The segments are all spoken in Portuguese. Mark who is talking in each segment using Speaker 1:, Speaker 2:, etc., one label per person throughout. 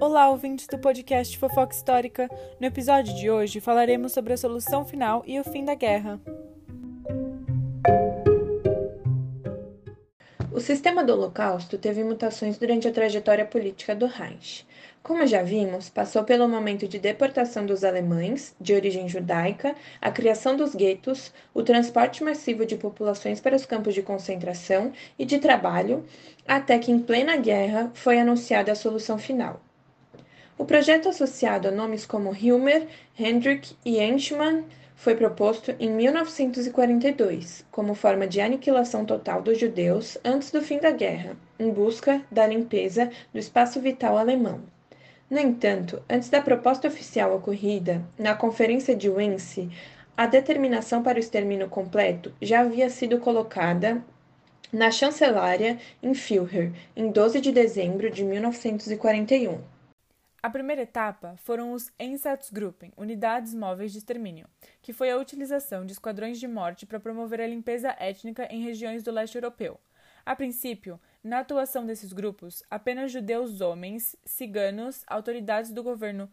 Speaker 1: Olá, ouvintes do podcast Fofoca Histórica. No episódio de hoje falaremos sobre a solução final e o fim da guerra.
Speaker 2: O sistema do Holocausto teve mutações durante a trajetória política do Reich. Como já vimos, passou pelo momento de deportação dos alemães, de origem judaica, a criação dos guetos, o transporte massivo de populações para os campos de concentração e de trabalho, até que, em plena guerra, foi anunciada a solução final. O projeto associado a nomes como Hilmer, Hendrik e Eichmann foi proposto em 1942 como forma de aniquilação total dos judeus antes do fim da guerra, em busca da limpeza do espaço vital alemão. No entanto, antes da proposta oficial ocorrida na Conferência de Wannsee, a determinação para o extermínio completo já havia sido colocada na chancelária em Führer em 12 de dezembro de 1941.
Speaker 1: A primeira etapa foram os Einsatzgruppen, unidades móveis de extermínio, que foi a utilização de esquadrões de morte para promover a limpeza étnica em regiões do leste europeu. A princípio, na atuação desses grupos, apenas judeus homens, ciganos, autoridades do governo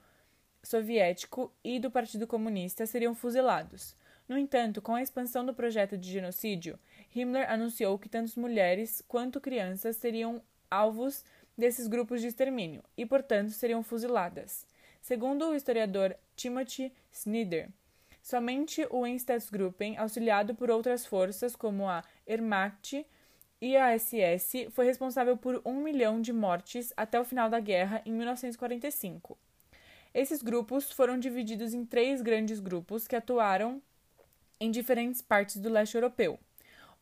Speaker 1: soviético e do Partido Comunista seriam fuzilados. No entanto, com a expansão do projeto de genocídio, Himmler anunciou que tanto mulheres quanto crianças seriam alvos desses grupos de extermínio e, portanto, seriam fuziladas. Segundo o historiador Timothy Snyder, somente o Einsatzgruppen, auxiliado por outras forças como a Wehrmacht, e a SS foi responsável por um milhão de mortes até o final da guerra em 1945. Esses grupos foram divididos em três grandes grupos que atuaram em diferentes partes do leste europeu.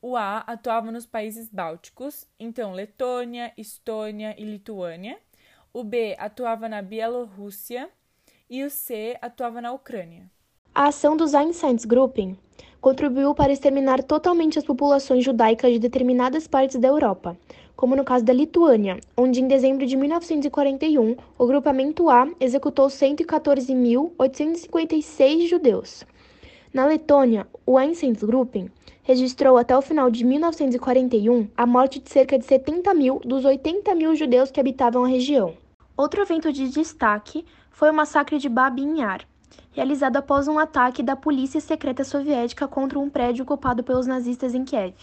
Speaker 1: O A atuava nos países bálticos, então Letônia, Estônia e Lituânia. O B atuava na Bielorrússia e o C atuava na Ucrânia.
Speaker 3: A ação dos Einsatzgruppen contribuiu para exterminar totalmente as populações judaicas de determinadas partes da Europa, como no caso da Lituânia, onde em dezembro de 1941 o grupamento A executou 114.856 judeus. Na Letônia, o Einsatzgruppen registrou até o final de 1941 a morte de cerca de 70 mil dos 80 mil judeus que habitavam a região. Outro evento de destaque foi o massacre de Babin Yar, realizado após um ataque da polícia secreta soviética contra um prédio ocupado pelos nazistas em Kiev.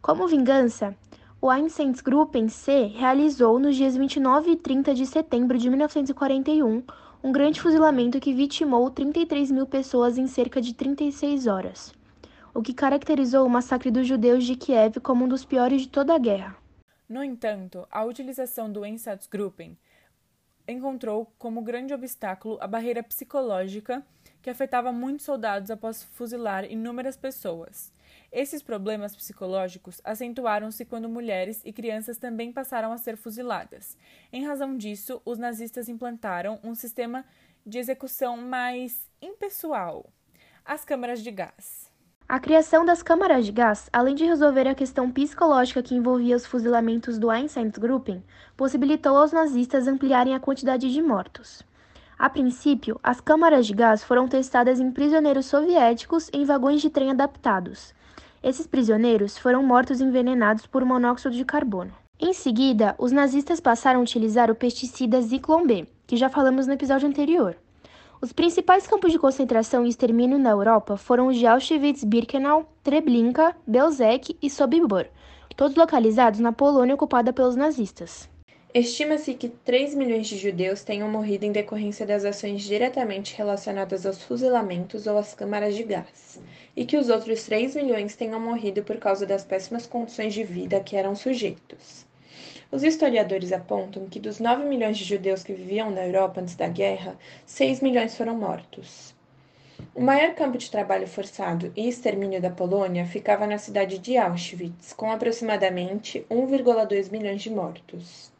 Speaker 3: Como vingança, o Einsatzgruppen C realizou nos dias 29 e 30 de setembro de 1941 um grande fuzilamento que vitimou 33 mil pessoas em cerca de 36 horas, o que caracterizou o massacre dos judeus de Kiev como um dos piores de toda a guerra.
Speaker 1: No entanto, a utilização do Einsatzgruppen encontrou como grande obstáculo a barreira psicológica que afetava muitos soldados após fuzilar inúmeras pessoas. Esses problemas psicológicos acentuaram-se quando mulheres e crianças também passaram a ser fuziladas. Em razão disso, os nazistas implantaram um sistema de execução mais impessoal as câmaras de gás.
Speaker 3: A criação das câmaras de gás, além de resolver a questão psicológica que envolvia os fuzilamentos do Einsatzgruppen, possibilitou aos nazistas ampliarem a quantidade de mortos. A princípio, as câmaras de gás foram testadas em prisioneiros soviéticos em vagões de trem adaptados. Esses prisioneiros foram mortos envenenados por monóxido de carbono. Em seguida, os nazistas passaram a utilizar o pesticida Zyklon B, que já falamos no episódio anterior. Os principais campos de concentração e extermínio na Europa foram os de Auschwitz-Birkenau, Treblinka, Belzec e Sobibor, todos localizados na Polônia ocupada pelos nazistas.
Speaker 2: Estima-se que 3 milhões de judeus tenham morrido em decorrência das ações diretamente relacionadas aos fuzilamentos ou às câmaras de gás, e que os outros 3 milhões tenham morrido por causa das péssimas condições de vida a que eram sujeitos. Os historiadores apontam que dos 9 milhões de judeus que viviam na Europa antes da guerra, 6 milhões foram mortos. O maior campo de trabalho forçado e extermínio da Polônia ficava na cidade de Auschwitz, com aproximadamente 1,2 milhões de mortos.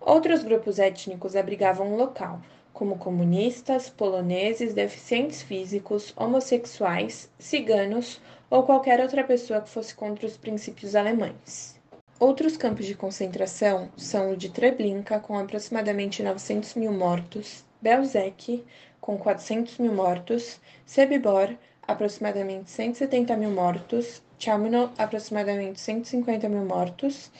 Speaker 2: Outros grupos étnicos abrigavam o local, como comunistas, poloneses, deficientes físicos, homossexuais, ciganos ou qualquer outra pessoa que fosse contra os princípios alemães. Outros campos de concentração são o de Treblinka, com aproximadamente 900 mil mortos, Belzec, com 400 mil mortos, Sebibor, aproximadamente 170 mil mortos, Chernobyl, aproximadamente 150 mil mortos,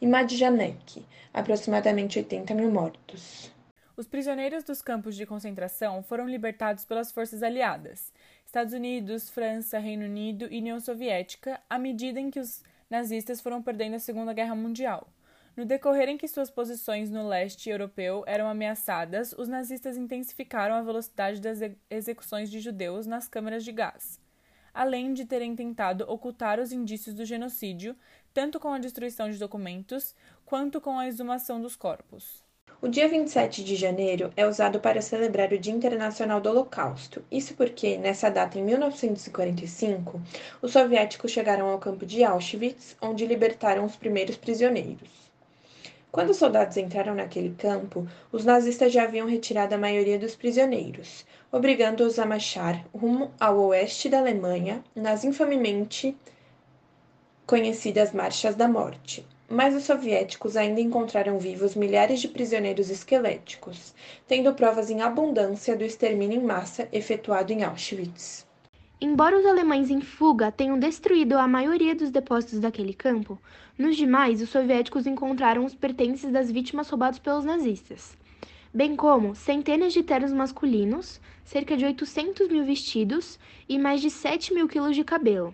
Speaker 2: e Majdanek, aproximadamente 80 mil mortos.
Speaker 1: Os prisioneiros dos campos de concentração foram libertados pelas forças aliadas, Estados Unidos, França, Reino Unido e União Soviética, à medida em que os nazistas foram perdendo a Segunda Guerra Mundial. No decorrer em que suas posições no leste europeu eram ameaçadas, os nazistas intensificaram a velocidade das execuções de judeus nas câmaras de gás, além de terem tentado ocultar os indícios do genocídio, tanto com a destruição de documentos quanto com a exumação dos corpos.
Speaker 2: O dia 27 de janeiro é usado para celebrar o Dia Internacional do Holocausto. Isso porque, nessa data em 1945, os soviéticos chegaram ao campo de Auschwitz, onde libertaram os primeiros prisioneiros. Quando os soldados entraram naquele campo, os nazistas já haviam retirado a maioria dos prisioneiros, obrigando-os a marchar rumo ao oeste da Alemanha nas infamemente conhecidas Marchas da Morte mas os soviéticos ainda encontraram vivos milhares de prisioneiros esqueléticos, tendo provas em abundância do extermínio em massa efetuado em Auschwitz.
Speaker 3: Embora os alemães em fuga tenham destruído a maioria dos depósitos daquele campo, nos demais os soviéticos encontraram os pertences das vítimas roubados pelos nazistas, bem como centenas de ternos masculinos, cerca de 800 mil vestidos e mais de 7 mil quilos de cabelo.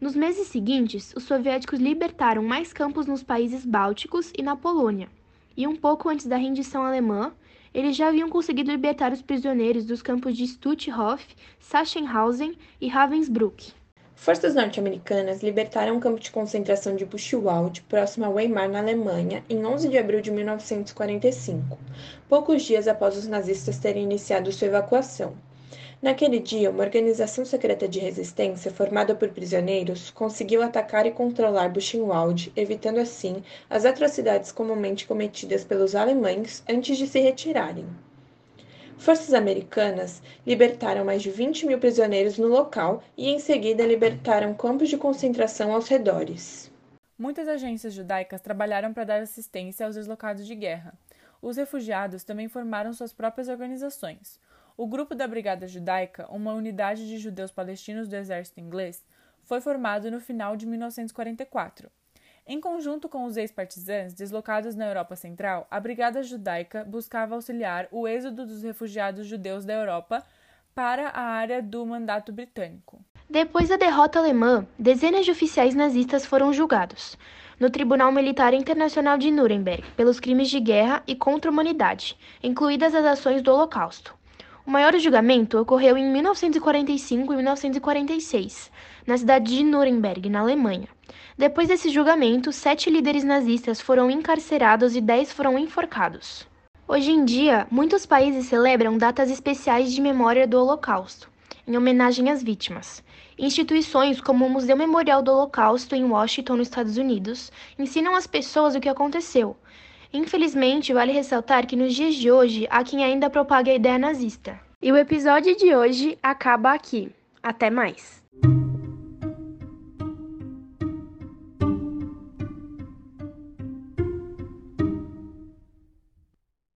Speaker 3: Nos meses seguintes, os soviéticos libertaram mais campos nos países bálticos e na Polônia. E um pouco antes da rendição alemã, eles já haviam conseguido libertar os prisioneiros dos campos de Stutthof, Sachsenhausen e Ravensbrück.
Speaker 2: Forças norte-americanas libertaram o campo de concentração de Buchenwald, próximo a Weimar, na Alemanha, em 11 de abril de 1945, poucos dias após os nazistas terem iniciado sua evacuação. Naquele dia, uma organização secreta de resistência, formada por prisioneiros, conseguiu atacar e controlar Buchenwald, evitando assim as atrocidades comumente cometidas pelos alemães antes de se retirarem. Forças americanas libertaram mais de 20 mil prisioneiros no local e, em seguida, libertaram campos de concentração aos redores.
Speaker 1: Muitas agências judaicas trabalharam para dar assistência aos deslocados de guerra. Os refugiados também formaram suas próprias organizações. O grupo da Brigada Judaica, uma unidade de judeus palestinos do exército inglês, foi formado no final de 1944. Em conjunto com os ex-partisãs deslocados na Europa Central, a Brigada Judaica buscava auxiliar o êxodo dos refugiados judeus da Europa para a área do mandato britânico.
Speaker 3: Depois da derrota alemã, dezenas de oficiais nazistas foram julgados no Tribunal Militar Internacional de Nuremberg pelos crimes de guerra e contra a humanidade, incluídas as ações do Holocausto. O maior julgamento ocorreu em 1945 e 1946, na cidade de Nuremberg, na Alemanha. Depois desse julgamento, sete líderes nazistas foram encarcerados e dez foram enforcados. Hoje em dia, muitos países celebram datas especiais de memória do Holocausto, em homenagem às vítimas. Instituições como o Museu Memorial do Holocausto em Washington, nos Estados Unidos, ensinam às pessoas o que aconteceu, Infelizmente, vale ressaltar que nos dias de hoje há quem ainda propague a ideia nazista. E o episódio de hoje acaba aqui. Até mais!